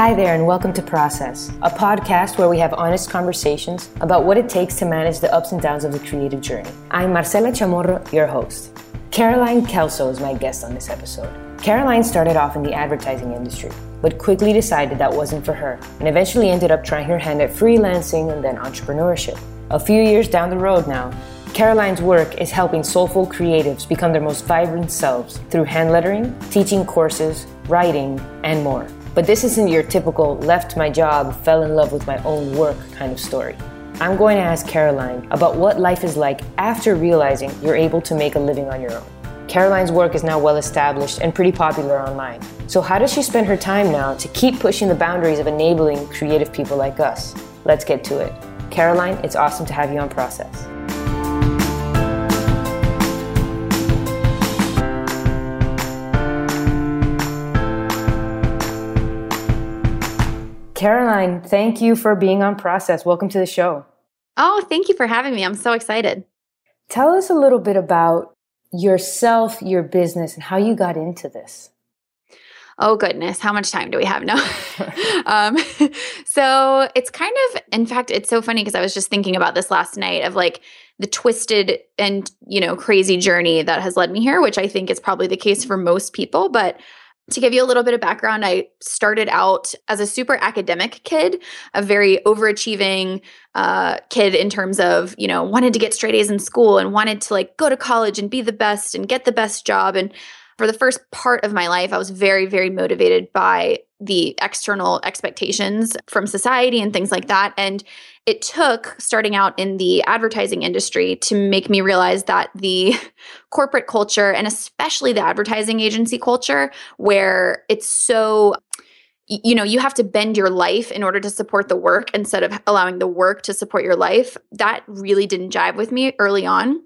Hi there, and welcome to Process, a podcast where we have honest conversations about what it takes to manage the ups and downs of the creative journey. I'm Marcela Chamorro, your host. Caroline Kelso is my guest on this episode. Caroline started off in the advertising industry, but quickly decided that wasn't for her, and eventually ended up trying her hand at freelancing and then entrepreneurship. A few years down the road now, Caroline's work is helping soulful creatives become their most vibrant selves through hand lettering, teaching courses, writing, and more. But this isn't your typical left my job, fell in love with my own work kind of story. I'm going to ask Caroline about what life is like after realizing you're able to make a living on your own. Caroline's work is now well established and pretty popular online. So, how does she spend her time now to keep pushing the boundaries of enabling creative people like us? Let's get to it. Caroline, it's awesome to have you on Process. Caroline, thank you for being on Process. Welcome to the show. Oh, thank you for having me. I'm so excited. Tell us a little bit about yourself, your business, and how you got into this. Oh, goodness. How much time do we have now? um, so it's kind of, in fact, it's so funny because I was just thinking about this last night of like the twisted and, you know, crazy journey that has led me here, which I think is probably the case for most people. But to give you a little bit of background, I started out as a super academic kid, a very overachieving uh, kid in terms of, you know, wanted to get straight A's in school and wanted to like go to college and be the best and get the best job. And for the first part of my life, I was very, very motivated by the external expectations from society and things like that. And it took starting out in the advertising industry to make me realize that the corporate culture, and especially the advertising agency culture, where it's so you know, you have to bend your life in order to support the work instead of allowing the work to support your life. That really didn't jive with me early on.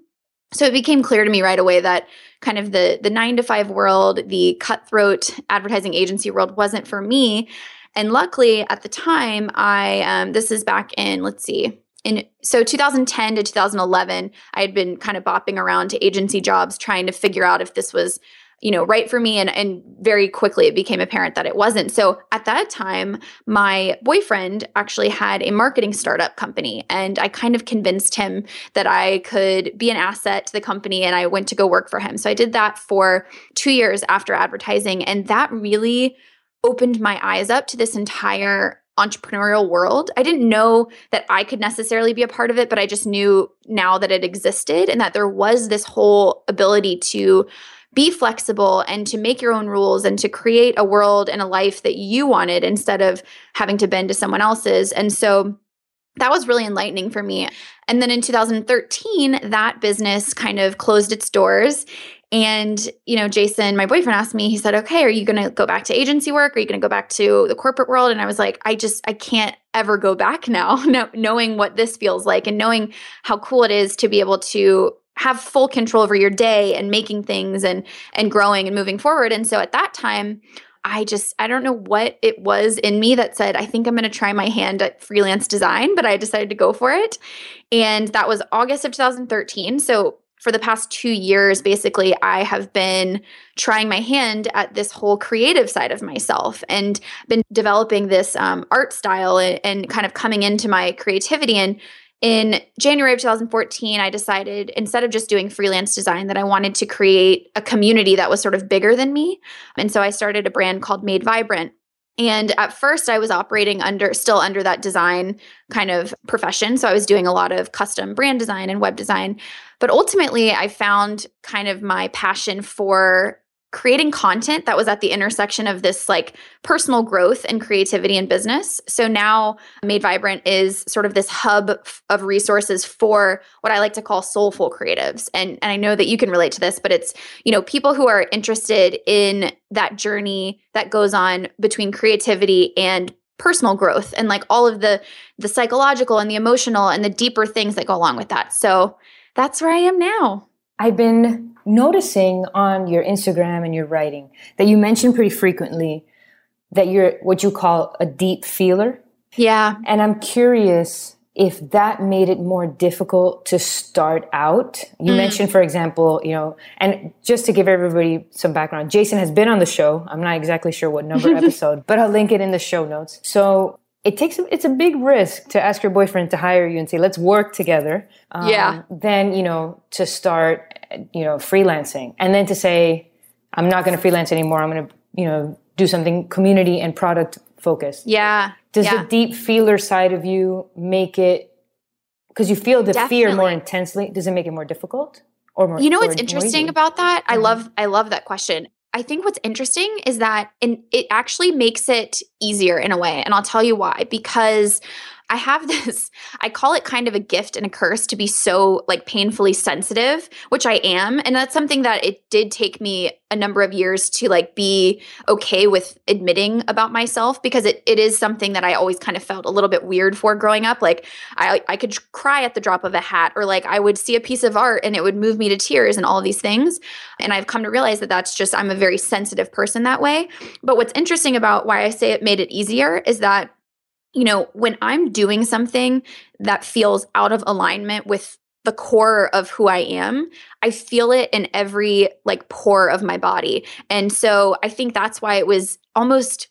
So it became clear to me right away that kind of the the 9 to 5 world, the cutthroat advertising agency world wasn't for me. And luckily at the time, I um, this is back in let's see, in so 2010 to 2011 i had been kind of bopping around to agency jobs trying to figure out if this was you know right for me and and very quickly it became apparent that it wasn't. So at that time my boyfriend actually had a marketing startup company and i kind of convinced him that i could be an asset to the company and i went to go work for him. So i did that for 2 years after advertising and that really opened my eyes up to this entire entrepreneurial world. I didn't know that I could necessarily be a part of it, but I just knew now that it existed and that there was this whole ability to be flexible and to make your own rules and to create a world and a life that you wanted instead of having to bend to someone else's. And so that was really enlightening for me. And then in 2013, that business kind of closed its doors. And, you know, Jason, my boyfriend asked me, he said, okay, are you going to go back to agency work? Are you going to go back to the corporate world? And I was like, I just, I can't ever go back now, knowing what this feels like and knowing how cool it is to be able to have full control over your day and making things and and growing and moving forward and so at that time I just I don't know what it was in me that said I think I'm going to try my hand at freelance design but I decided to go for it and that was August of 2013 so for the past 2 years basically I have been trying my hand at this whole creative side of myself and been developing this um, art style and, and kind of coming into my creativity and in January of 2014, I decided instead of just doing freelance design, that I wanted to create a community that was sort of bigger than me. And so I started a brand called Made Vibrant. And at first, I was operating under still under that design kind of profession. So I was doing a lot of custom brand design and web design. But ultimately, I found kind of my passion for creating content that was at the intersection of this like personal growth and creativity in business. So now Made Vibrant is sort of this hub of resources for what I like to call soulful creatives. And and I know that you can relate to this, but it's, you know, people who are interested in that journey that goes on between creativity and personal growth and like all of the the psychological and the emotional and the deeper things that go along with that. So that's where I am now. I've been noticing on your Instagram and your writing that you mention pretty frequently that you're what you call a deep feeler. Yeah. And I'm curious if that made it more difficult to start out. You mm. mentioned, for example, you know, and just to give everybody some background, Jason has been on the show. I'm not exactly sure what number episode, but I'll link it in the show notes. So it takes it's a big risk to ask your boyfriend to hire you and say let's work together. Um, yeah then you know to start you know freelancing. And then to say i'm not going to freelance anymore. I'm going to you know do something community and product focused. Yeah. Does yeah. the deep feeler side of you make it because you feel the Definitely. fear more intensely does it make it more difficult or more you know what's interesting about that? Mm-hmm. i love i love that question I think what's interesting is that in, it actually makes it easier in a way. And I'll tell you why. Because I have this, I call it kind of a gift and a curse to be so like painfully sensitive, which I am. And that's something that it did take me a number of years to like be okay with admitting about myself because it, it is something that I always kind of felt a little bit weird for growing up. Like I, I could cry at the drop of a hat or like I would see a piece of art and it would move me to tears and all these things. And I've come to realize that that's just, I'm a very sensitive person that way. But what's interesting about why I say it made it easier is that you know, when I'm doing something that feels out of alignment with the core of who I am, I feel it in every like pore of my body. And so I think that's why it was almost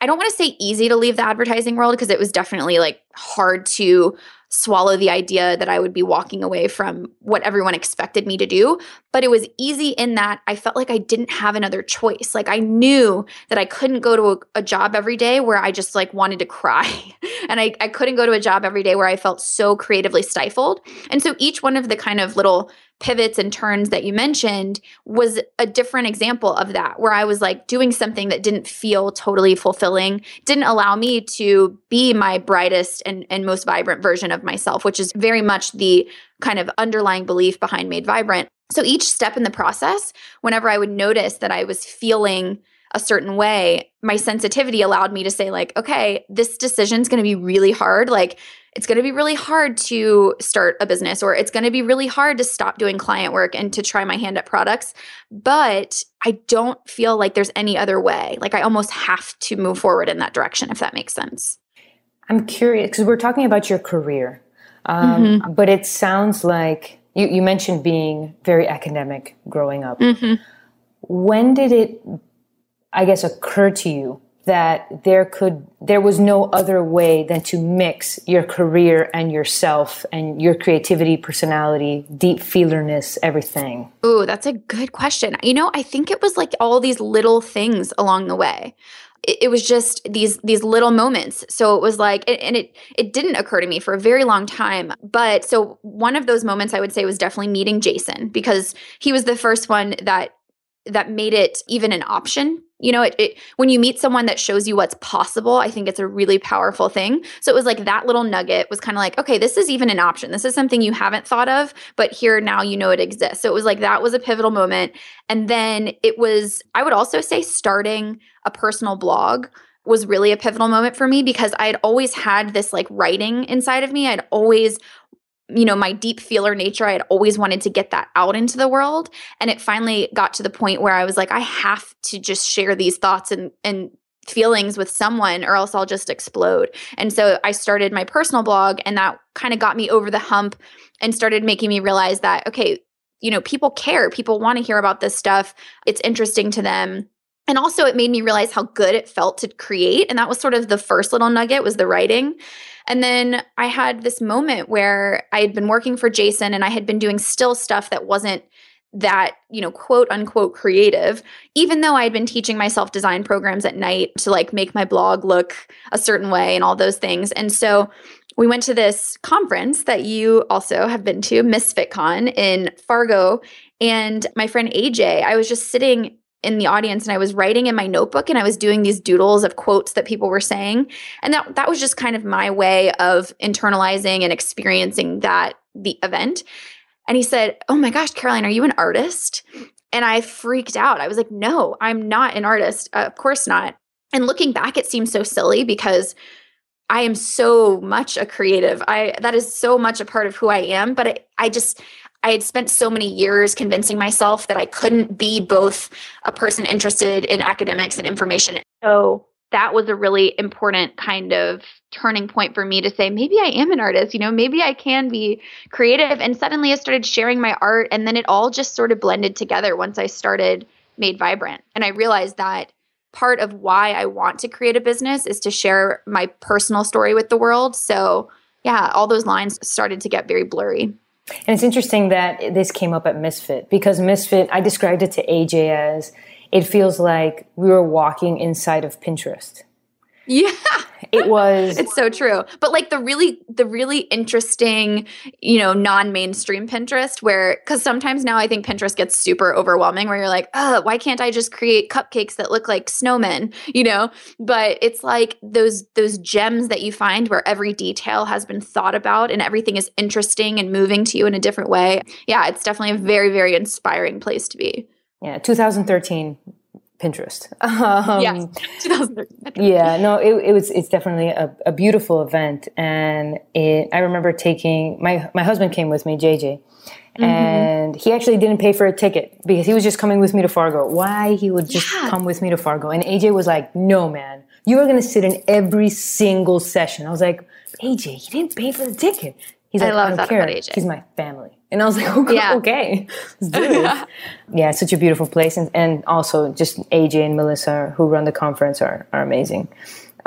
I don't want to say easy to leave the advertising world because it was definitely like hard to swallow the idea that I would be walking away from what everyone expected me to do. But it was easy in that I felt like I didn't have another choice. Like I knew that I couldn't go to a, a job every day where I just like wanted to cry. and I, I couldn't go to a job every day where I felt so creatively stifled. And so each one of the kind of little pivots and turns that you mentioned was a different example of that, where I was like doing something that didn't feel totally fulfilling, didn't allow me to be my brightest and, and most vibrant version of myself, which is very much the kind of underlying belief behind Made Vibrant. So each step in the process, whenever I would notice that I was feeling a certain way, my sensitivity allowed me to say, like, okay, this decision is going to be really hard. Like, it's going to be really hard to start a business or it's going to be really hard to stop doing client work and to try my hand at products. But I don't feel like there's any other way. Like I almost have to move forward in that direction, if that makes sense. I'm curious because we're talking about your career, um, mm-hmm. but it sounds like you, you, mentioned being very academic growing up. Mm-hmm. When did it, I guess, occur to you that there could there was no other way than to mix your career and yourself and your creativity personality deep feelerness everything? Ooh that's a good question. You know i think it was like all these little things along the way. It, it was just these these little moments. So it was like and it it didn't occur to me for a very long time but so one of those moments i would say was definitely meeting jason because he was the first one that that made it even an option you know it, it, when you meet someone that shows you what's possible i think it's a really powerful thing. So it was like that little nugget was kind of like okay this is even an option. This is something you haven't thought of but here now you know it exists. So it was like that was a pivotal moment. And then it was i would also say starting a personal blog was really a pivotal moment for me because I had always had this like writing inside of me. I'd always you know, my deep feeler nature, I had always wanted to get that out into the world. And it finally got to the point where I was like, I have to just share these thoughts and, and, feelings with someone or else I'll just explode. And so I started my personal blog and that kind of got me over the hump and started making me realize that okay, you know, people care. People want to hear about this stuff. It's interesting to them. And also it made me realize how good it felt to create and that was sort of the first little nugget was the writing. And then I had this moment where I had been working for Jason and I had been doing still stuff that wasn't that, you know, quote unquote creative, even though I had been teaching myself design programs at night to like make my blog look a certain way and all those things. And so we went to this conference that you also have been to, MisfitCon in Fargo. And my friend AJ, I was just sitting in the audience and I was writing in my notebook and I was doing these doodles of quotes that people were saying. And that that was just kind of my way of internalizing and experiencing that the event. And he said, "Oh my gosh, Caroline, are you an artist?" And I freaked out. I was like, "No, I'm not an artist. Uh, of course not." And looking back, it seems so silly because I am so much a creative. I that is so much a part of who I am, but I, I just I had spent so many years convincing myself that I couldn't be both a person interested in academics and information. So that was a really important kind of turning point for me to say maybe I am an artist, you know, maybe I can be creative and suddenly I started sharing my art and then it all just sort of blended together once I started Made Vibrant. And I realized that part of why I want to create a business is to share my personal story with the world. So, yeah, all those lines started to get very blurry. And it's interesting that this came up at Misfit because Misfit, I described it to AJ as it feels like we were walking inside of Pinterest. Yeah. It was It's so true. But like the really the really interesting, you know, non-mainstream Pinterest where cuz sometimes now I think Pinterest gets super overwhelming where you're like, "Oh, why can't I just create cupcakes that look like snowmen?" You know? But it's like those those gems that you find where every detail has been thought about and everything is interesting and moving to you in a different way. Yeah, it's definitely a very very inspiring place to be. Yeah, 2013 Pinterest. Um, yes, 2013. Yeah, no, it, it, was. It's definitely a, a beautiful event, and it, I remember taking my my husband came with me, JJ, mm-hmm. and he actually didn't pay for a ticket because he was just coming with me to Fargo. Why he would just yeah. come with me to Fargo, and AJ was like, "No, man, you are going to sit in every single session." I was like, "AJ, you didn't pay for the ticket." He's like, I, love I don't care. He's my family. And I was like, okay, yeah. okay let's do this. yeah, such a beautiful place. And, and also just AJ and Melissa who run the conference are, are amazing.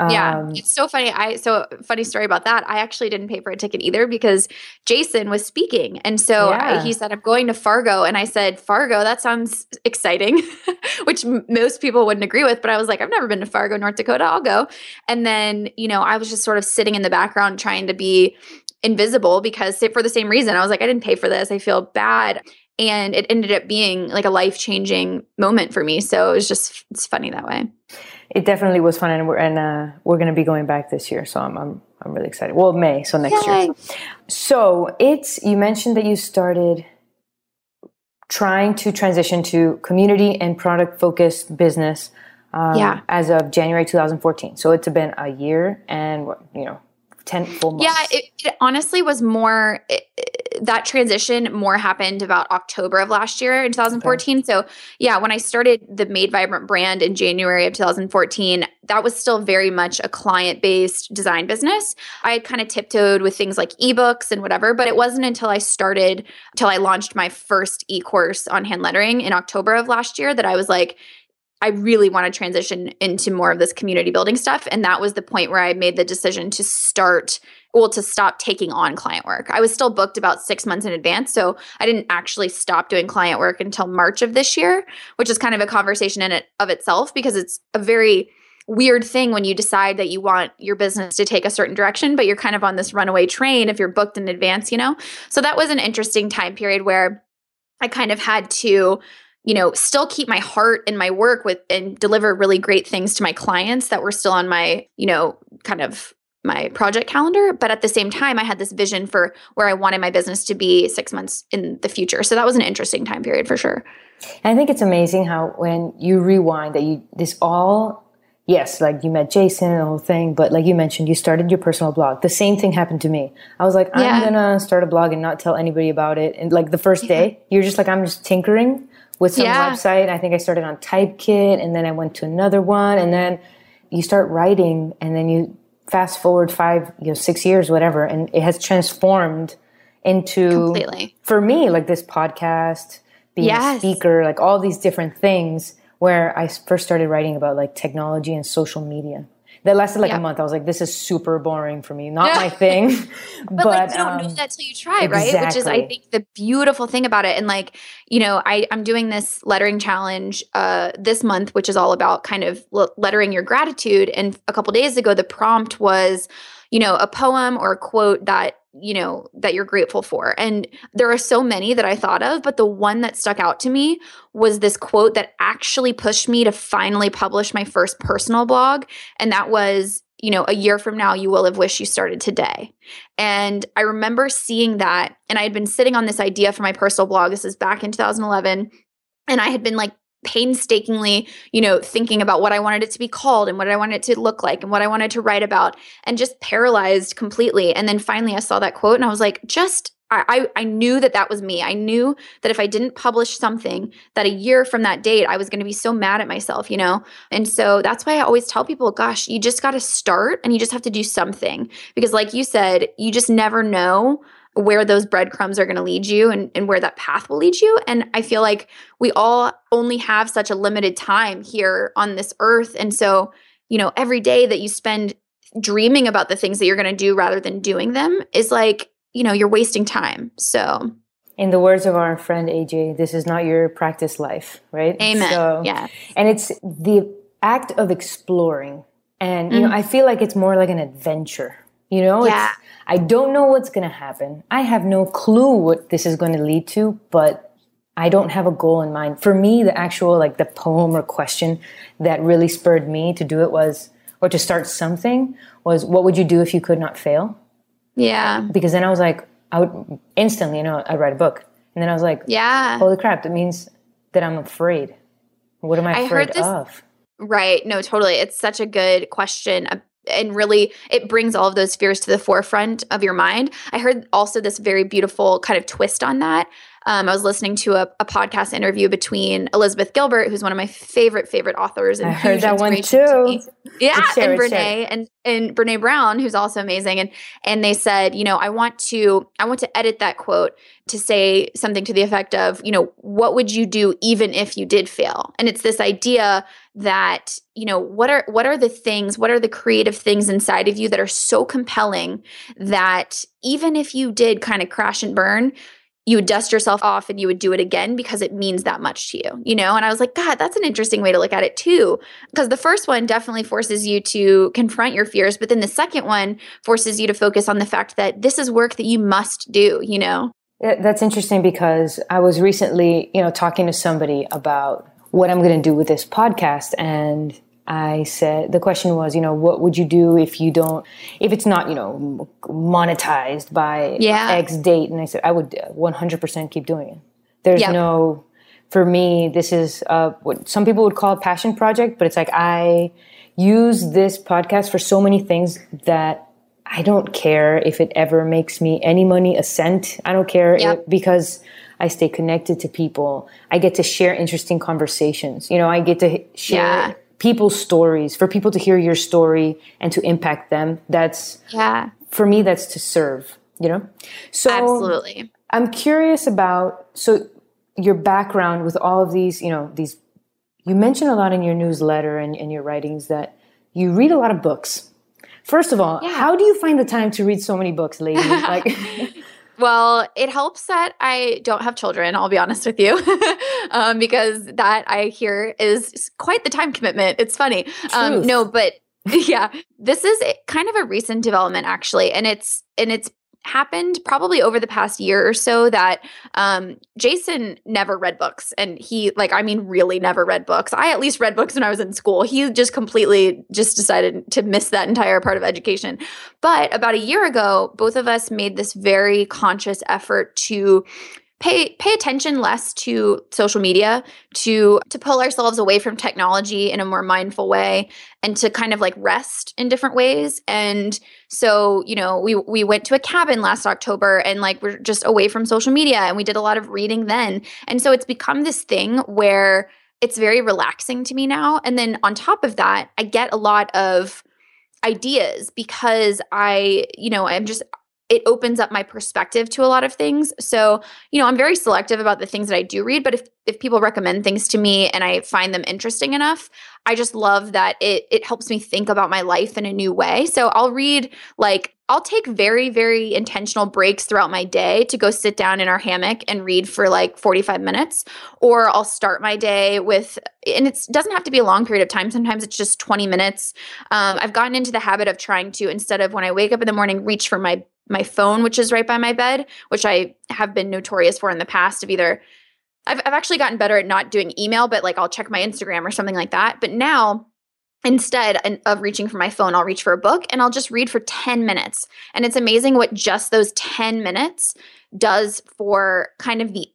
yeah, um, it's so funny. I so funny story about that. I actually didn't pay for a ticket either because Jason was speaking, and so yeah. I, he said, "I'm going to Fargo," and I said, "Fargo, that sounds exciting," which m- most people wouldn't agree with. But I was like, "I've never been to Fargo, North Dakota. I'll go." And then you know, I was just sort of sitting in the background trying to be invisible because for the same reason I was like I didn't pay for this. I feel bad and it ended up being like a life-changing moment for me. So it was just it's funny that way. It definitely was fun and we're and uh, we're going to be going back this year. So I'm I'm I'm really excited. Well, May, so next Yay. year. So it's you mentioned that you started trying to transition to community and product focused business um, yeah. as of January 2014. So it's been a year and you know 10 full months. Yeah, it, it honestly was more it, that transition more happened about October of last year in 2014. Okay. So, yeah, when I started the Made Vibrant brand in January of 2014, that was still very much a client based design business. I had kind of tiptoed with things like ebooks and whatever, but it wasn't until I started, until I launched my first e course on hand lettering in October of last year that I was like, I really want to transition into more of this community building stuff. And that was the point where I made the decision to start, well, to stop taking on client work. I was still booked about six months in advance. So I didn't actually stop doing client work until March of this year, which is kind of a conversation in it of itself because it's a very weird thing when you decide that you want your business to take a certain direction, but you're kind of on this runaway train if you're booked in advance, you know? So that was an interesting time period where I kind of had to you know still keep my heart in my work with and deliver really great things to my clients that were still on my you know kind of my project calendar. But at the same time i had this vision for where i wanted my business to be six months in the future. So that was an interesting time period for sure. And i think it's amazing how when you rewind that you this all yes like you met jason and the whole thing but like you mentioned you started your personal blog. The same thing happened to me. I was like i'm yeah. gonna start a blog and not tell anybody about it. And like the first day you're just like i'm just tinkering with some yeah. website. I think I started on Typekit and then I went to another one and then you start writing and then you fast forward five, you know, six years, whatever, and it has transformed into completely for me, like this podcast, being yes. a speaker, like all these different things where I first started writing about like technology and social media that lasted like yep. a month. I was like, this is super boring for me, not my thing. but, but, like you don't um, know that till you try, exactly. right? Which is I think the beautiful thing about it. And like, you know, I, I'm doing this lettering challenge uh this month, which is all about kind of lettering your gratitude. And a couple days ago, the prompt was, you know, a poem or a quote that you know that you're grateful for. And there are so many that i thought of but the one that stuck out to me was this quote that actually pushed me to finally publish my first personal blog and that was you know a year from now you will have wished you started today. And i remember seeing that and i had been sitting on this idea for my personal blog this is back in 2011 and i had been like painstakingly, you know, thinking about what I wanted it to be called and what I wanted it to look like and what I wanted to write about and just paralyzed completely. And then finally I saw that quote and I was like, just I, I knew that that was me. I knew that if I didn't publish something, that a year from that date, I was going to be so mad at myself, you know? And so that's why I always tell people, gosh, you just got to start and you just have to do something. Because, like you said, you just never know where those breadcrumbs are going to lead you and, and where that path will lead you. And I feel like we all only have such a limited time here on this earth. And so, you know, every day that you spend dreaming about the things that you're going to do rather than doing them is like you know, you're wasting time. So, in the words of our friend AJ, this is not your practice life, right? Amen. So, yeah. And it's the act of exploring. And, you mm know, I feel like it's more like an adventure. You know, yeah. I don't know what's going to happen. I have no clue what this is going to lead to, but I don't have a goal in mind. For me, the actual, like the poem or question that really spurred me to do it was, or to start something was, what would you do if you could not fail? Yeah. Because then I was like, I would instantly, you know, I'd write a book. And then I was like, yeah. Holy crap, that means that I'm afraid. What am I afraid I of? Right. No, totally. It's such a good question. Uh, And really, it brings all of those fears to the forefront of your mind. I heard also this very beautiful kind of twist on that um, I was listening to a, a, podcast interview between Elizabeth Gilbert, who's one of my favorite favorite authors, and I heard that one too. To yeah, and Brene and and Brene Brown, who's also amazing, and and they said, you know, I want to I want to edit that quote to say something to the effect of, you know, what would you do even if you did fail? And it's this idea that you know what are what are the things what are the creative things inside of you that are so compelling that even if you did kind of crash and burn you would dust yourself off and you would do it again because it means that much to you, you know? And I was like, God, that's an interesting way to look at it too. Because the first one definitely forces you to confront your fears, but then the second one forces you to focus on the fact that this is work that you must do, you know? That's interesting because I was recently, you know, talking to somebody about what I'm going to do with this podcast and I said the question was, you know, what would you do if you don't, if it's not, you know, monetized by yeah. X date? And I said I would 100% keep doing it. There's yep. no, for me, this is uh, what some people would call a passion project, but it's like I use this podcast for so many things that I don't care if it ever makes me any money, a cent. I don't care yep. if, because I stay connected to people. I get to share interesting conversations. You know, I get to share. Yeah people's stories, for people to hear your story and to impact them. That's yeah. For me, that's to serve. You know. So absolutely. I'm curious about so your background with all of these. You know these. You mentioned a lot in your newsletter and in your writings that you read a lot of books. First of all, yeah. how do you find the time to read so many books, lady? Like, well, it helps that I don't have children, I'll be honest with you, um, because that I hear is quite the time commitment. It's funny. Um, no, but yeah, this is kind of a recent development actually. And it's, and it's happened probably over the past year or so that um, Jason never read books. And he, like, I mean, really never read books. I at least read books when I was in school. He just completely just decided to miss that entire part of education. But about a year ago, both of us made this very conscious effort to pay pay attention less to social media to to pull ourselves away from technology in a more mindful way and to kind of like rest in different ways. And so you know we we went to a cabin last october and like we're just away from social media and we did a lot of reading then. And so it's become this thing where it's very relaxing to me now. And then on top of that i get a lot of ideas because i you know i'm just it opens up my perspective to a lot of things. So, you know, I'm very selective about the things that I do read, but if if people recommend things to me and I find them interesting enough, I just love that it it helps me think about my life in a new way. So, I'll read like I'll take very very intentional breaks throughout my day to go sit down in our hammock and read for like 45 minutes or I'll start my day with and it doesn't have to be a long period of time. Sometimes it's just 20 minutes. Um, I've gotten into the habit of trying to instead of when I wake up in the morning reach for my my phone, which is right by my bed, which I have been notorious for in the past of either I've, I've actually gotten better at not doing email, but like I'll check my Instagram or something like that. But now instead of reaching for my phone, I'll reach for a book and I'll just read for 10 minutes. And it's amazing what just those 10 minutes does for kind of the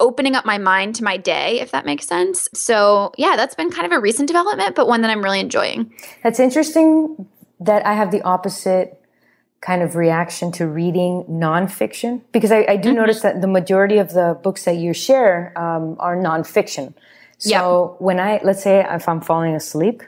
opening up my mind to my day, if that makes sense. So, yeah, that's been kind of a recent development, but one that I'm really enjoying. That's interesting that I have the opposite kind of reaction to reading nonfiction because I, I do mm-hmm. notice that the majority of the books that you share um, are nonfiction. So when I, let's say if I'm falling asleep,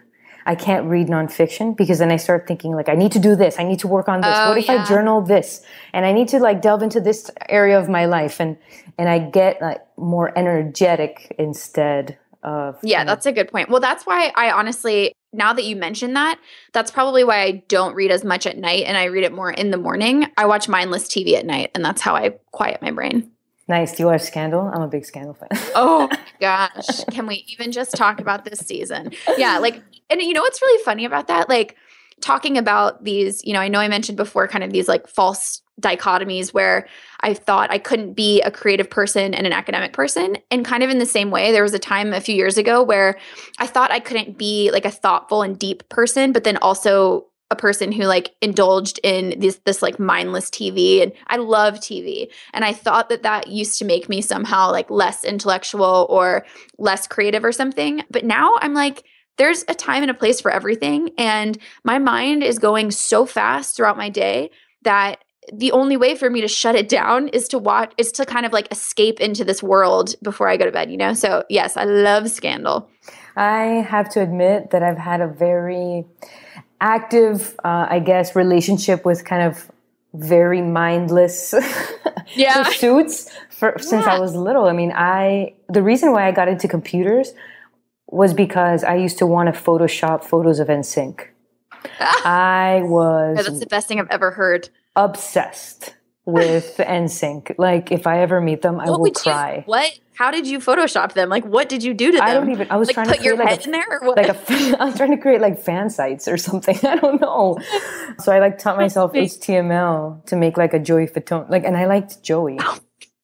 I can't read nonfiction because then I start thinking like I need to do this, I need to work on this. Oh, what if yeah. I journal this? And I need to like delve into this area of my life and and I get like more energetic instead of Yeah, that's a good point. Well, that's why I honestly now that you mention that, that's probably why I don't read as much at night and I read it more in the morning. I watch mindless TV at night and that's how I quiet my brain. Nice. Do you watch Scandal? I'm a big Scandal fan. oh gosh. Can we even just talk about this season? Yeah, like and you know what's really funny about that? Like talking about these, you know, I know I mentioned before kind of these like false dichotomies where I thought I couldn't be a creative person and an academic person. And kind of in the same way, there was a time a few years ago where I thought I couldn't be like a thoughtful and deep person, but then also a person who like indulged in this this like mindless TV and I love TV and I thought that that used to make me somehow like less intellectual or less creative or something. But now I'm like there's a time and a place for everything. And my mind is going so fast throughout my day that the only way for me to shut it down is to watch is to kind of like escape into this world before I go to bed you know so yes I love Scandal I have to admit that I've had a very active, uh, I guess, relationship with kind of very mindless yeah. pursuits for, yeah. since I was little. I mean, I the reason why I got into computers was because I used to want to Photoshop photos of NSYNC. I was. That's the best thing I've ever heard. Obsessed with NSYNC. Like, if I ever meet them, what I will cry. You, what? how did you Photoshop them? Like, what did you do to them? I don't even. I was like, trying put to create your like head a, in there. Or what? Like a, I was trying to create like fan sites or something. I don't know. So I like taught myself HTML to make like a Joey Fatone. Like, and I liked Joey. Oh,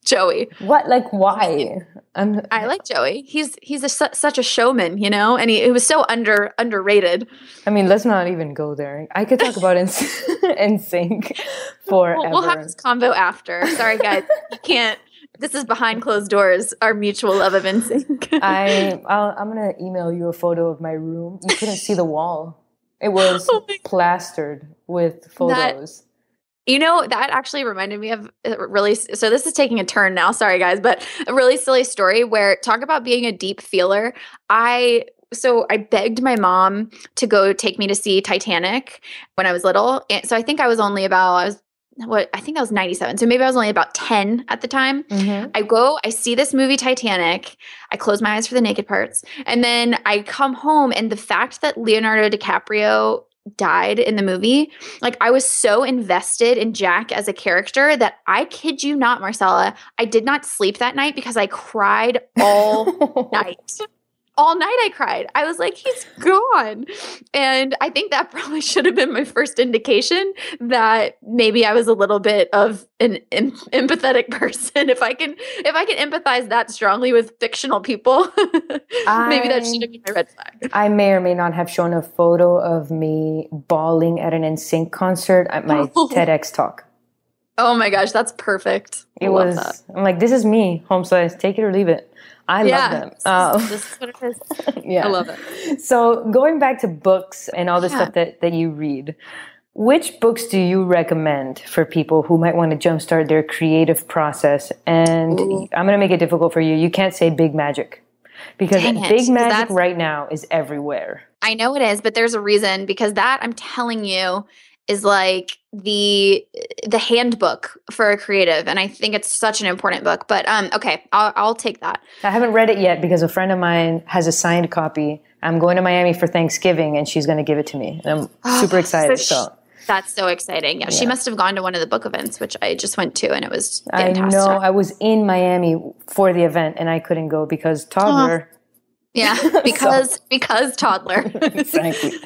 Joey. What? Like, why? I'm, I like Joey. He's he's a, such a showman, you know, and he, he was so under underrated. I mean, let's not even go there. I could talk about NSYNC forever. We'll, we'll have this convo after. Sorry, guys, you can't this is behind closed doors, our mutual love of NSYNC. I i am gonna email you a photo of my room. You couldn't see the wall; it was oh plastered with photos. That, you know that actually reminded me of really. So this is taking a turn now. Sorry, guys, but a really silly story where talk about being a deep feeler. I so I begged my mom to go take me to see Titanic when I was little. And so I think I was only about I was what I think I was 97. So maybe I was only about 10 at the time. Mm-hmm. I go, I see this movie Titanic. I close my eyes for the naked parts. And then I come home and the fact that Leonardo DiCaprio died in the movie, like I was so invested in Jack as a character that I kid you not, Marcela, I did not sleep that night because I cried all night all night I cried. I was like, he's gone. And I think that probably should have been my first indication that maybe I was a little bit of an em- empathetic person. If I can if I can empathize that strongly with fictional people, I, maybe that should have been my red flag. I may or may not have shown a photo of me bawling at an NSYNC concert at my oh. TEDx talk. Oh my gosh, that's perfect. It was that. I'm like, this is me, home slice, take it or leave it. I yeah, love them. Uh, this is what it is. yeah. I love it. So going back to books and all the yeah. stuff that, that you read, which books do you recommend for people who might want to jumpstart their creative process? And Ooh. I'm going to make it difficult for you. You can't say big magic because big magic right now is everywhere. I know it is, but there's a reason because that I'm telling you is like the the handbook for a creative and i think it's such an important book but um okay I'll, I'll take that i haven't read it yet because a friend of mine has a signed copy i'm going to miami for thanksgiving and she's going to give it to me and i'm oh, super excited so, so. That's so exciting. Yeah, yeah, she must have gone to one of the book events, which I just went to, and it was fantastic. I know. I was in Miami for the event, and I couldn't go because toddler. Oh. Yeah, because so. because toddler. exactly.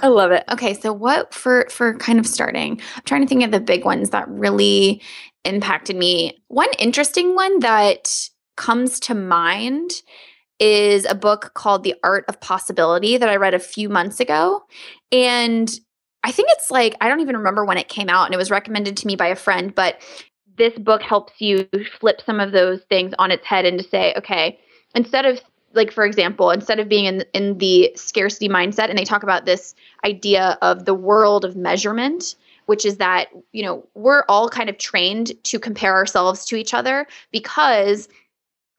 I love it. Okay, so what for for kind of starting? I'm trying to think of the big ones that really impacted me. One interesting one that comes to mind is a book called The Art of Possibility that I read a few months ago. And I think it's like, I don't even remember when it came out, and it was recommended to me by a friend, but this book helps you flip some of those things on its head and to say, okay, instead of like for example instead of being in in the scarcity mindset and they talk about this idea of the world of measurement which is that, you know, we're all kind of trained to compare ourselves to each other because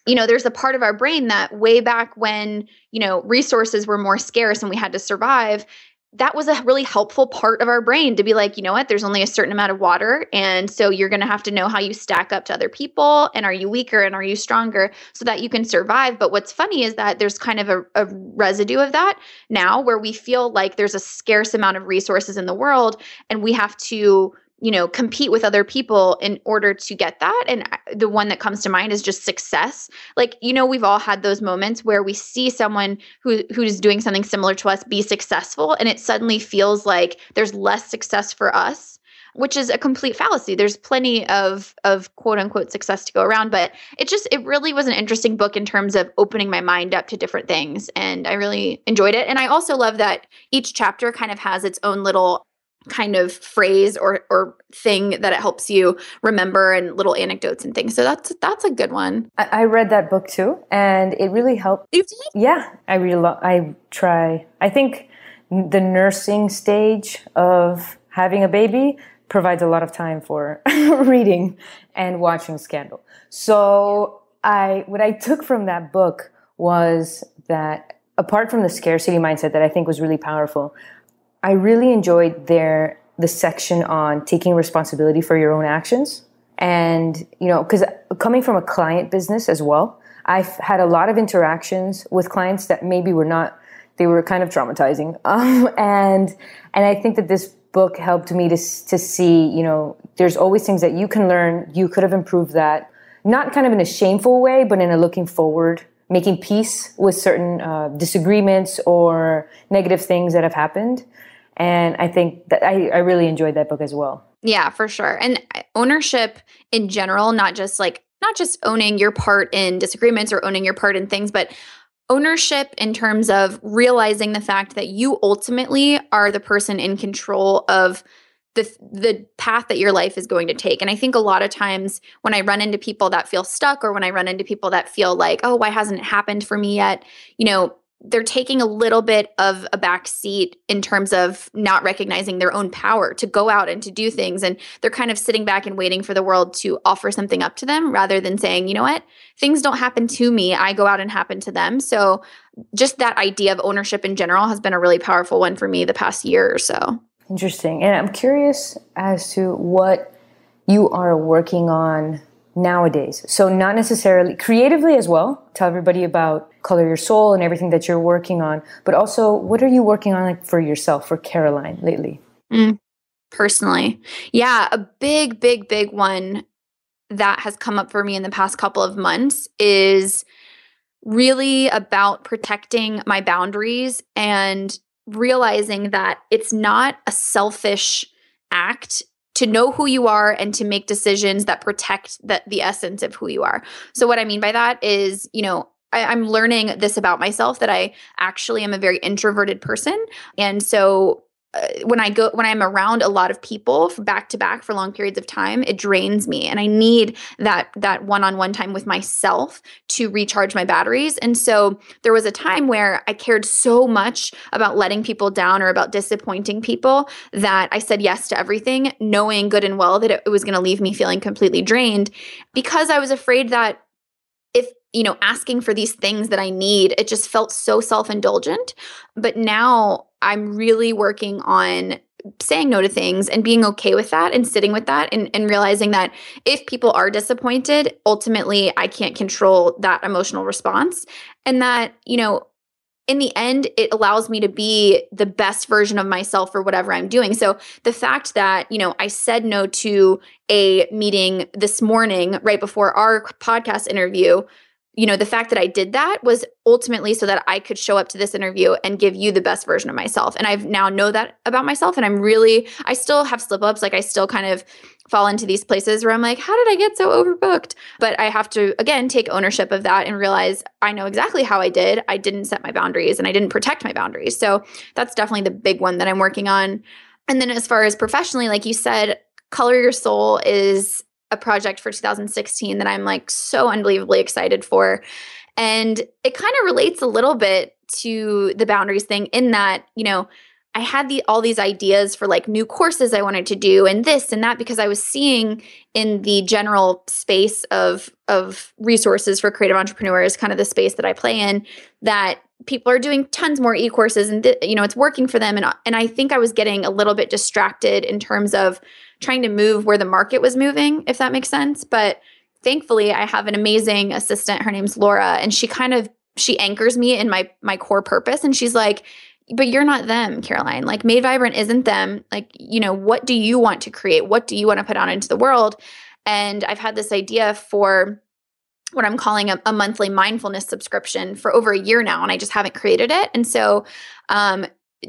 you know there's a part of our brain that way back when you know resources were more scarce and we had to survive that was a really helpful part of our brain to be like, you know what, there's only a certain amount of water. And so you're going to have to know how you stack up to other people. And are you weaker and are you stronger so that you can survive? But what's funny is that there's kind of a, a residue of that now where we feel like there's a scarce amount of resources in the world and we have to you know compete with other people in order to get that. And the one that comes to mind is just success. Like you know we've all had those moments where we see someone who who's doing something similar to us be successful and it suddenly feels like there's less success for us which is a complete fallacy. There's plenty of of quote unquote success to go around but it just it really was an interesting book in terms of opening my mind up to different things and i really enjoyed it. And i also love that each chapter kind of has its own little kind of phrase or or thing that it helps you remember and little anecdotes and things. So that's that's a good one. I, I read that book too, and it really helped. You did? Yeah, I really lo- I try. I think the nursing stage of having a baby provides a lot of time for reading and watching Scandal. So I what I took from that book was that apart from the scarcity mindset that I think was really powerful, I really enjoyed their the section on taking responsibility for your own actions. And, you know, because coming from a client business as well, I've had a lot of interactions with clients that maybe were not, they were kind of traumatizing. Um, and, and I think that this book helped me to, to see, you know, there's always things that you can learn. You could have improved that, not kind of in a shameful way, but in a looking forward, making peace with certain uh, disagreements or negative things that have happened. And I think that I, I really enjoyed that book as well. Yeah, for sure. And ownership in general, not just like, not just owning your part in disagreements or owning your part in things, but ownership in terms of realizing the fact that you ultimately are the person in control of the the path that your life is going to take. And I think a lot of times when I run into people that feel stuck or when I run into people that feel like, "Oh, why hasn't it happened for me yet?" you know, they're taking a little bit of a back seat in terms of not recognizing their own power to go out and to do things. And they're kind of sitting back and waiting for the world to offer something up to them rather than saying you know what? Things don't happen to me. I go out and happen to them. So just that idea of ownership in general has been a really powerful one for me the past year or so. Interesting. And i'm curious as to what you are working on nowadays. So not necessarily creatively as well. Tell everybody about color your soul and everything that you're working on, but also what are you working on like for yourself, for Caroline lately? Mm, personally, yeah, a big, big, big one that has come up for me in the past couple of months is really about protecting my boundaries and realizing that it's not a selfish act to know who you are and to make decisions that protect the, the essence of who you are. So, what I mean by that is, you know, I, I'm learning this about myself that I actually am a very introverted person. And so uh, when I go when I'm around a lot of people back to back for long periods of time, it drains me, and I need that that one on one time with myself to recharge my batteries. And so there was a time where I cared so much about letting people down or about disappointing people that I said yes to everything, knowing good and well that it, was going to leave me feeling completely drained, because I was afraid that you know asking for these things that I need, it just felt so self indulgent. But now I'm really working on saying no to things and being okay with that and sitting with that and, and realizing that if people are disappointed, ultimately I can't control that emotional response. And that, you know, in the end, it allows me to be the best version of myself for whatever I'm doing. So the fact that, you know, I said no to a meeting this morning right before our podcast interview you know, the fact that I did that was ultimately so that I could show up to this interview and give you the best version of myself. And I've now know that about myself. And I'm really, I still have slip ups. Like I still kind of fall into these places where I'm like, how did I get so overbooked? But I have to, again, take ownership of that and realize I know exactly how I did. I didn't set my boundaries and I didn't protect my boundaries. So that's definitely the big one that I'm working on. And then as far as professionally, like you said, Color Your Soul is a project for 2016 that I'm like so unbelievably excited for. And it kind of relates a little bit to the boundaries thing in that, you know, I had the all these ideas for like new courses I wanted to do and this and that because I was seeing in the general space of of resources for creative entrepreneurs, kind of the space that I play in, that people are doing tons more e-courses and th- you know it's working for them and and I think I was getting a little bit distracted in terms of trying to move where the market was moving if that makes sense but thankfully I have an amazing assistant her name's Laura and she kind of she anchors me in my my core purpose and she's like but you're not them, Caroline. Like Made Vibrant isn't them. Like, you know, what do you want to create? What do you want to put out into the world? And I've had this idea for what I'm calling a, a monthly mindfulness subscription for over a year now, and I just haven't created it. And so, um,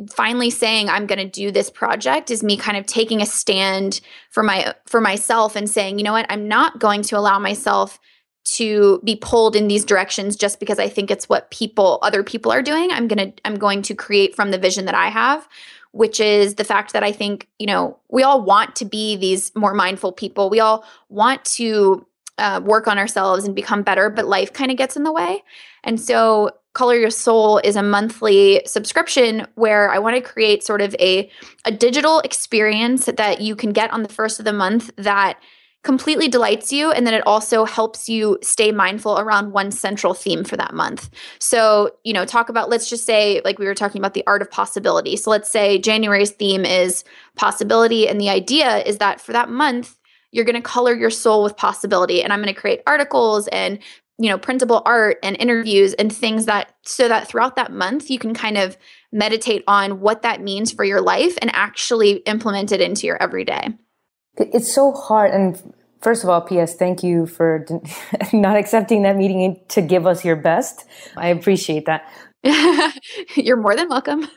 finally saying i'm going to do this project is me kind of taking a stand for my for myself and saying you know what i'm not going to allow myself to be pulled in these directions just because I think it's what people other people are doing. I'm going to I'm going to create from the vision that I have, which is the fact that I think, you know, we all want to be these more mindful people. We all want to uh, work on ourselves and become better, but life kind of gets in the way. And so Color Your Soul is a monthly subscription where I want to create sort of a a digital experience that you can get on the first of the month that completely delights you and then it also helps you stay mindful around one central theme for that month. So, you know, talk about let's just say like we were talking about the art of possibility. So let's say January's theme is possibility and the idea is that for that month you're going to color your soul with possibility and I'm going to create articles and you know printable art and interviews and things that so that throughout that month you can kind of meditate on what that means for your life and actually implement it into your everyday. It's so hard. And first of all, P.S., thank you for not accepting that meeting to give us your best. I appreciate that. You're more than welcome.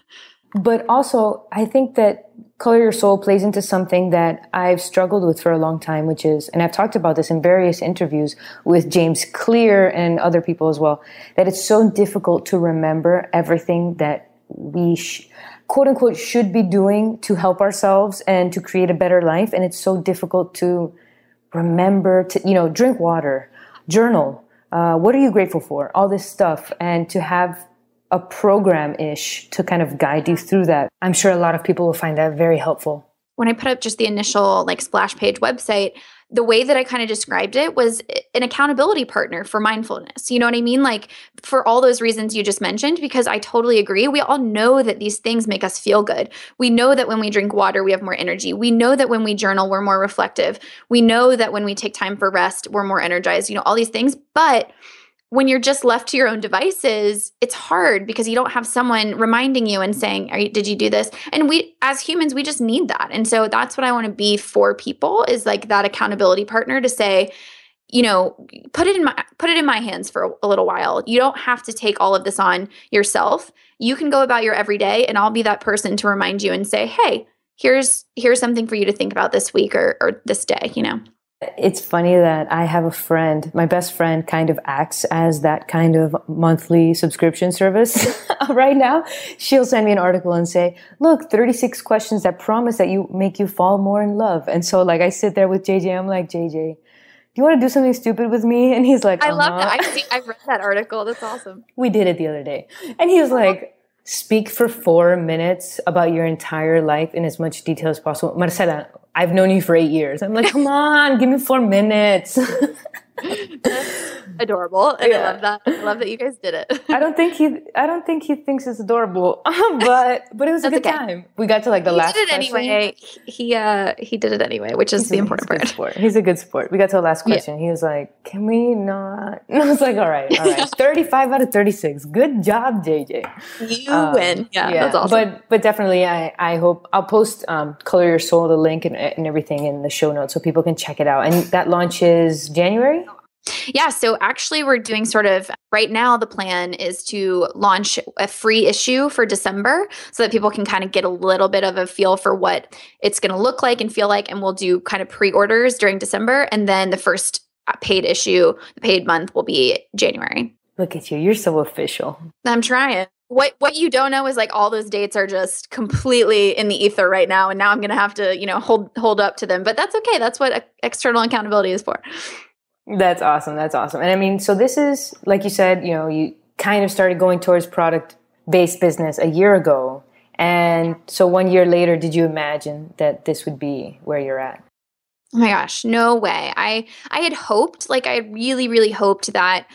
But also, I think that Color Your Soul plays into something that I've struggled with for a long time, which is, and I've talked about this in various interviews with James Clear and other people as well, that it's so difficult to remember everything that we sh- quote unquote should be doing to help ourselves and to create a better life. And it's so difficult to remember to, you know, drink water, journal. Uh, what are you grateful for? All this stuff. And to have a program ish to kind of guide you through that. I'm sure a lot of people will find that very helpful. When I put up just the initial like splash page website, the way that I kind of described it was an accountability partner for mindfulness. You know what I mean? Like for all those reasons you just mentioned, because I totally agree. We all know that these things make us feel good. We know that when we drink water, we have more energy. We know that when we journal, we're more reflective. We know that when we take time for rest, we're more energized, you know, all these things. But when you're just left to your own devices, it's hard because you don't have someone reminding you and saying, you, "Did you do this?" And we, as humans, we just need that. And so that's what I want to be for people is like that accountability partner to say, you know, put it in my put it in my hands for a, a little while. You don't have to take all of this on yourself. You can go about your everyday, and I'll be that person to remind you and say, "Hey, here's here's something for you to think about this week or or this day." You know. It's funny that I have a friend, my best friend kind of acts as that kind of monthly subscription service right now. She'll send me an article and say, look, 36 questions that promise that you make you fall more in love. And so like I sit there with JJ, I'm like, JJ, do you want to do something stupid with me? And he's like, I uh-huh. love that. I see, I've read that article. That's awesome. We did it the other day. And he was like, speak for four minutes about your entire life in as much detail as possible. Marcela, I've known you for eight years. I'm like, come on, give me four minutes. adorable. And yeah. I love that. I love that you guys did it. I don't think he I don't think he thinks it's adorable. but but it was That's a good okay. time. We got to like the he last did it question. anyway. He uh he did it anyway, which is he's the a, important part. Sport. He's a good sport. We got to the last question. Yeah. He was like, Can we not? And I was like, All right, all right. 35 out of 36. Good job, JJ. You um, win. Yeah, yeah, that's awesome. But but definitely I I hope I'll post um Color Your Soul, the link and, and everything in the show notes so people can check it out. And that launches January? Yeah, so actually, we're doing sort of right now. The plan is to launch a free issue for December so that people can kind of get a little bit of a feel for what it's going to look like and feel like. And we'll do kind of pre orders during December. And then the first uh, paid issue, the paid month, will be January. Look at you. You're so official. I'm trying. What what you don't know is like all those dates are just completely in the ether right now and now I'm going to have to, you know, hold hold up to them. But that's okay. That's what external accountability is for. That's awesome. That's awesome. And I mean, so this is, like you said, you know, you kind of started going towards product based business a year ago. And so one year later, did you imagine that this would be where you're at? Oh my gosh, no way. I I had hoped, like I really really hoped that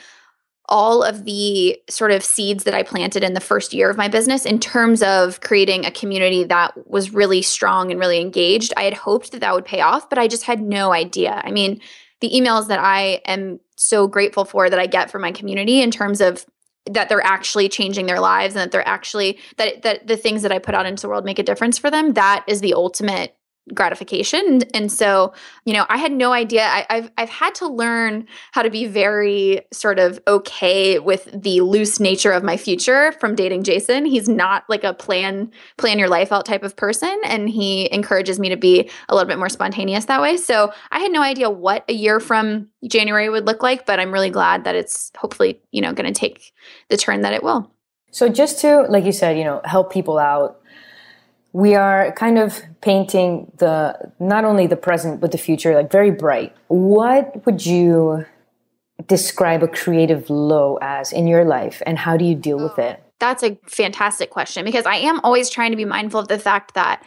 all of the sort of seeds that I planted in the first year of my business in terms of creating a community that was really strong and really engaged. I had hoped that that would pay off, but I just had no idea. I mean, the emails that I am so grateful for that I get from my community in terms of that they're actually changing their lives and that they're actually that that the things that I put out into the world make a difference for them that is the ultimate gratification. And so you know i had no idea. I, have i've had to learn how to be very sort of okay with the loose nature of my future from dating jason. He's not like a plan plan your life out type of person and he encourages me to be a little bit more spontaneous that way. So i had no idea what a year from january would look like but i'm really glad that it's hopefully you know going to take the turn that it will. So just to like you said you know help people out we are kind of painting the not only the present but the future like very bright. What would you describe a creative low as in your life and how do you deal with it? Oh, that's a fantastic question because i am always trying to be mindful of the fact that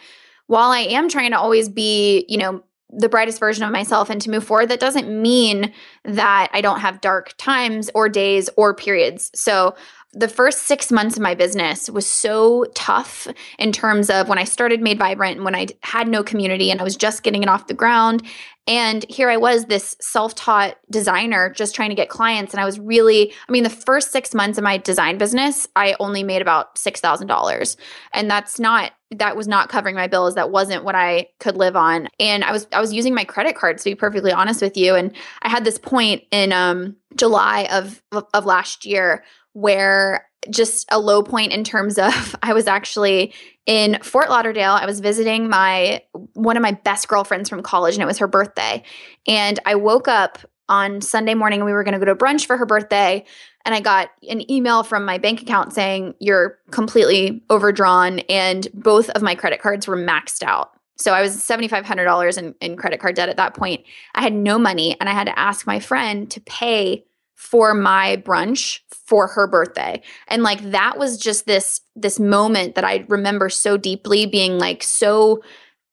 while i am trying to always be you know the brightest version of myself and to move forward that doesn't mean that i don't have dark times or days or periods. So the first six months of my business was so tough in terms of when I started Made Vibrant and when I had no community and I was just getting it off the ground. And here I was, this self taught designer, just trying to get clients. And I was really, I mean, the first six months of my design business, I only made about $6,000. And that's not, that was not covering my bills. That wasn't what I could live on. And I was, I was using my credit cards to be perfectly honest with you. And I had this point in um, July of, of last year where just a low point in terms of I was actually in Fort Lauderdale. I was visiting my one of my best girlfriends from college and it was her birthday. And I woke up on Sunday morning and we were going to go to brunch for her birthday and I got an email from my bank account saying you're completely overdrawn and both of my credit cards were maxed out. So I was $7,500 in, in credit card debt at that point. I had no money and I had to ask my friend to pay for my brunch for her birthday. And like that was just this this moment that I remember so deeply being like so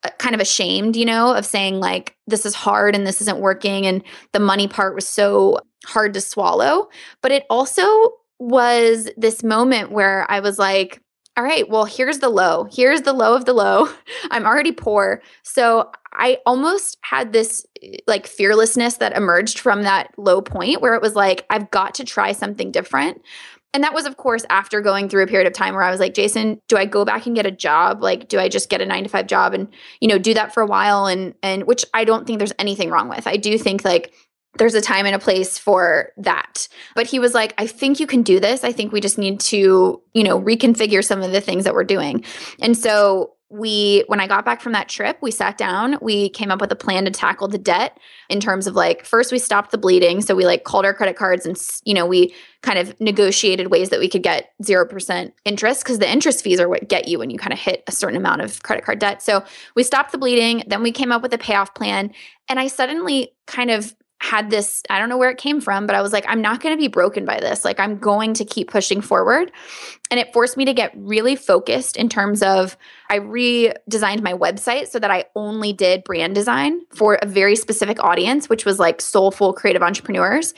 uh, kind of ashamed, you know, of saying like this is hard and this isn't working and the money part was so hard to swallow, but it also was this moment where I was like all right, well, here's the low. Here's the low of the low. I'm already poor. So I almost had this eh, like fearlessness that emerged from that low point where it was like, I've got to try something different. And that was, of course, after going through a period of time where I was like, Jason, do I go back and get a job? Like, do I just get a nine to five job and, you know, do that for a while? And, and which I don't think there's anything wrong with. I do think like there's a time and a place for that. But he was like, I think you can do this. I think we just need to, you know, reconfigure some of the things that we're doing. And so we when i got back from that trip we sat down we came up with a plan to tackle the debt in terms of like first we stopped the bleeding so we like called our credit cards and you know we kind of negotiated ways that we could get 0% interest because the interest fees are what get you when you kind of hit a certain amount of credit card debt so we stopped the bleeding then we came up with a payoff plan and i suddenly kind of had this i don't know where it came from but i was like i'm not going to be broken by this like i'm going to keep pushing forward and it forced me to get really focused in terms of i redesigned my website so that i only did brand design for a very specific audience which was like soulful creative entrepreneurs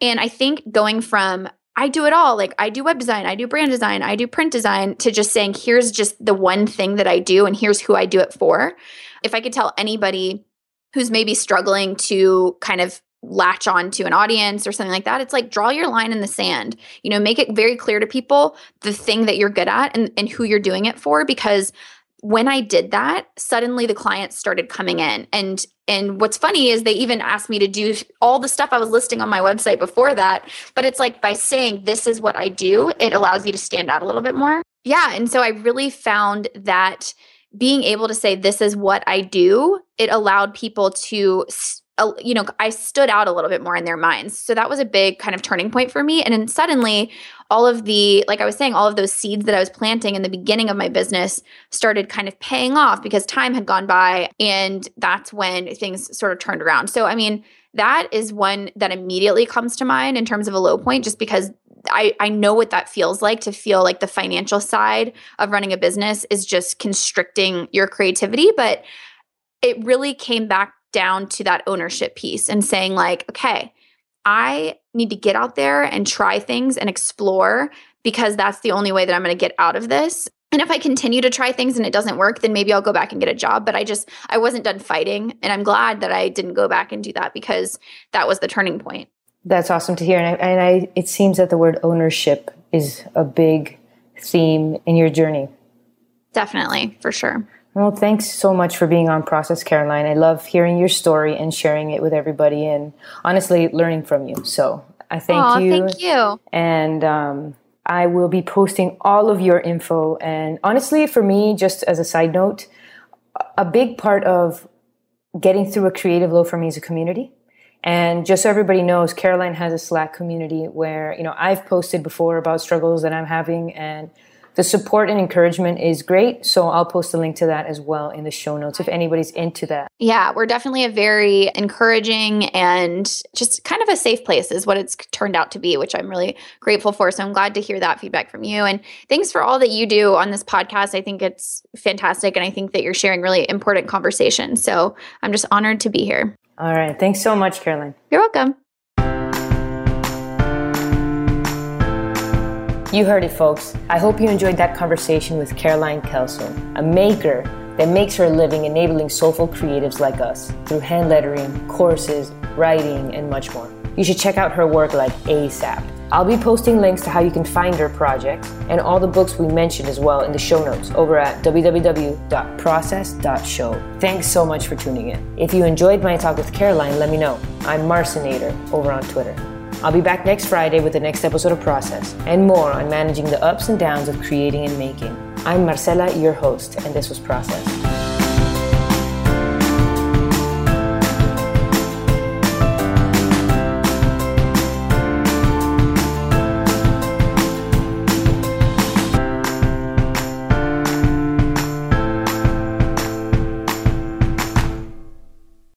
and i think going from I do it all. Like I do web design, I do brand design, I do print design to just saying, here's just the one thing that I do and here's who I do it for. If I could tell anybody who's maybe struggling to kind of latch on to an audience or something like that it's like draw your line in the sand. You know make it very clear to people the thing that you're good at and, and who you're doing it for because when i did that suddenly the clients started coming in. And and what's funny is they even asked me to do all the stuff i was listing on my website before that. But it's like by saying this is what i do it allows you to stand out a little bit more. Yeah and so i really found that being able to say this is what I do, it allowed people to you know, I stood out a little bit more in their minds. So that was a big kind of turning point for me. And then suddenly, all of the, like I was saying, all of those seeds that I was planting in the beginning of my business started kind of paying off because time had gone by. And that's when things sort of turned around. So, I mean, that is one that immediately comes to mind in terms of a low point, just because I, I know what that feels like to feel like the financial side of running a business is just constricting your creativity. But it really came back down to that ownership piece and saying, like, okay, I need to get out there and try things and explore because that's the only way that I'm going to get out of this. And if I continue to try things and it doesn't work, then maybe I'll go back and get a job. But I just, I wasn't done fighting. And I'm glad that I didn't go back and do that because that was the turning point. That's awesome to hear. And, I, and I, it seems that the word ownership is a big theme in your journey. Definitely, for sure. Well, thanks so much for being on Process, Caroline. I love hearing your story and sharing it with everybody and honestly learning from you. So I thank Aww, you. Thank you. And um, I will be posting all of your info. And honestly, for me, just as a side note, a big part of getting through a creative low for me is a community. And just so everybody knows, Caroline has a Slack community where, you know, I've posted before about struggles that I'm having and the support and encouragement is great. So I'll post a link to that as well in the show notes if anybody's into that. Yeah, we're definitely a very encouraging and just kind of a safe place, is what it's turned out to be, which I'm really grateful for. So I'm glad to hear that feedback from you. And thanks for all that you do on this podcast. I think it's fantastic. And I think that you're sharing really important conversations. So I'm just honored to be here. All right. Thanks so much, Caroline. You're welcome. You heard it, folks. I hope you enjoyed that conversation with Caroline Kelso, a maker that makes her living enabling soulful creatives like us through hand lettering, courses, writing, and much more. You should check out her work like ASAP. I'll be posting links to how you can find her projects and all the books we mentioned as well in the show notes over at www.process.show. Thanks so much for tuning in. If you enjoyed my talk with Caroline, let me know. I'm Marcinator over on Twitter. I'll be back next Friday with the next episode of Process and more on managing the ups and downs of creating and making. I'm Marcela, your host, and this was Process.